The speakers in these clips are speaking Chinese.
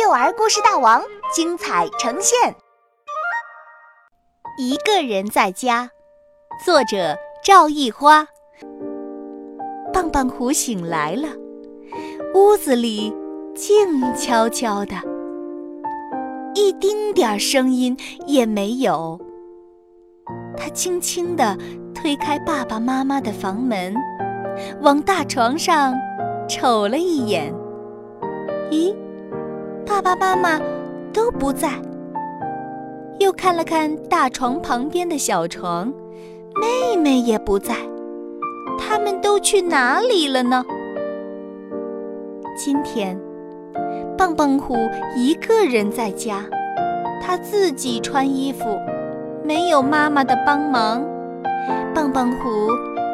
幼儿故事大王精彩呈现。一个人在家，作者赵一花。棒棒虎醒来了，屋子里静悄悄的，一丁点儿声音也没有。他轻轻地推开爸爸妈妈的房门，往大床上瞅了一眼。咦，爸爸妈妈都不在。又看了看大床旁边的小床，妹妹也不在。他们都去哪里了呢？今天，棒棒虎一个人在家，他自己穿衣服，没有妈妈的帮忙。棒棒虎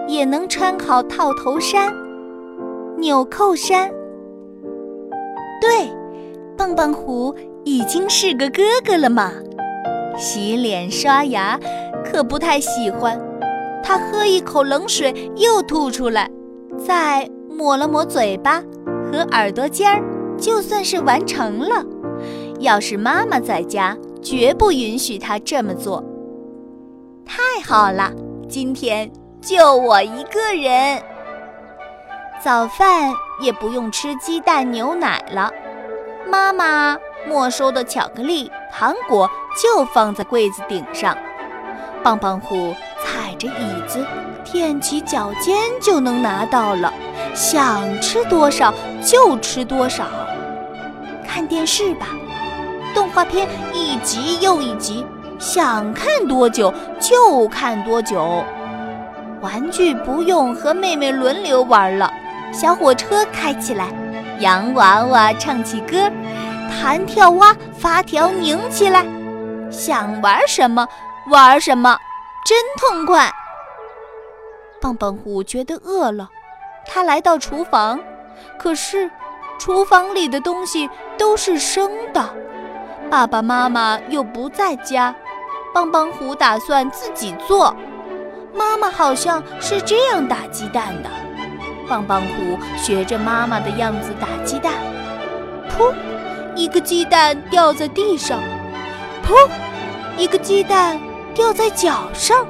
也能穿好套头衫、纽扣衫。对，棒棒虎已经是个哥哥了嘛。洗脸刷牙可不太喜欢，他喝一口冷水又吐出来，再抹了抹嘴巴和耳朵尖儿，就算是完成了。要是妈妈在家，绝不允许他这么做。太好了，今天就我一个人。早饭也不用吃鸡蛋牛奶了，妈妈没收的巧克力、糖果就放在柜子顶上，棒棒虎踩着椅子，踮起脚尖就能拿到了，想吃多少就吃多少。看电视吧，动画片一集又一集，想看多久就看多久。玩具不用和妹妹轮流玩了。小火车开起来，洋娃娃唱起歌，弹跳蛙发条拧起来，想玩什么玩什么，真痛快。棒棒虎觉得饿了，他来到厨房，可是厨房里的东西都是生的，爸爸妈妈又不在家，棒棒虎打算自己做。妈妈好像是这样打鸡蛋的。棒棒虎学着妈妈的样子打鸡蛋，噗，一个鸡蛋掉在地上；噗，一个鸡蛋掉在脚上；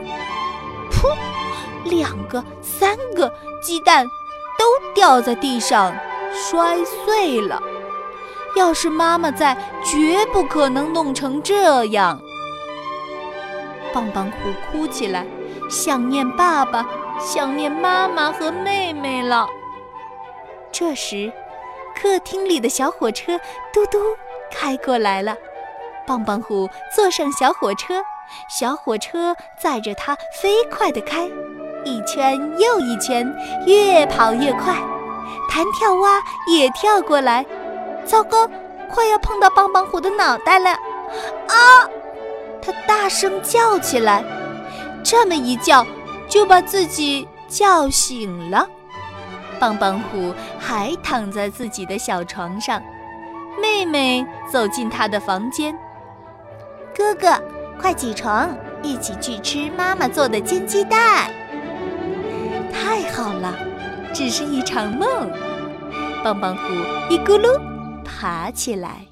噗，两个、三个鸡蛋都掉在地上，摔碎了。要是妈妈在，绝不可能弄成这样。棒棒虎哭起来，想念爸爸。想念妈妈和妹妹了。这时，客厅里的小火车嘟嘟开过来了。棒棒虎坐上小火车，小火车载着它飞快地开，一圈又一圈，越跑越快。弹跳蛙也跳过来，糟糕，快要碰到棒棒虎的脑袋了！啊！它大声叫起来，这么一叫。就把自己叫醒了，棒棒虎还躺在自己的小床上。妹妹走进他的房间，哥哥，快起床，一起去吃妈妈做的煎鸡蛋。太好了，只是一场梦。棒棒虎一咕噜爬起来。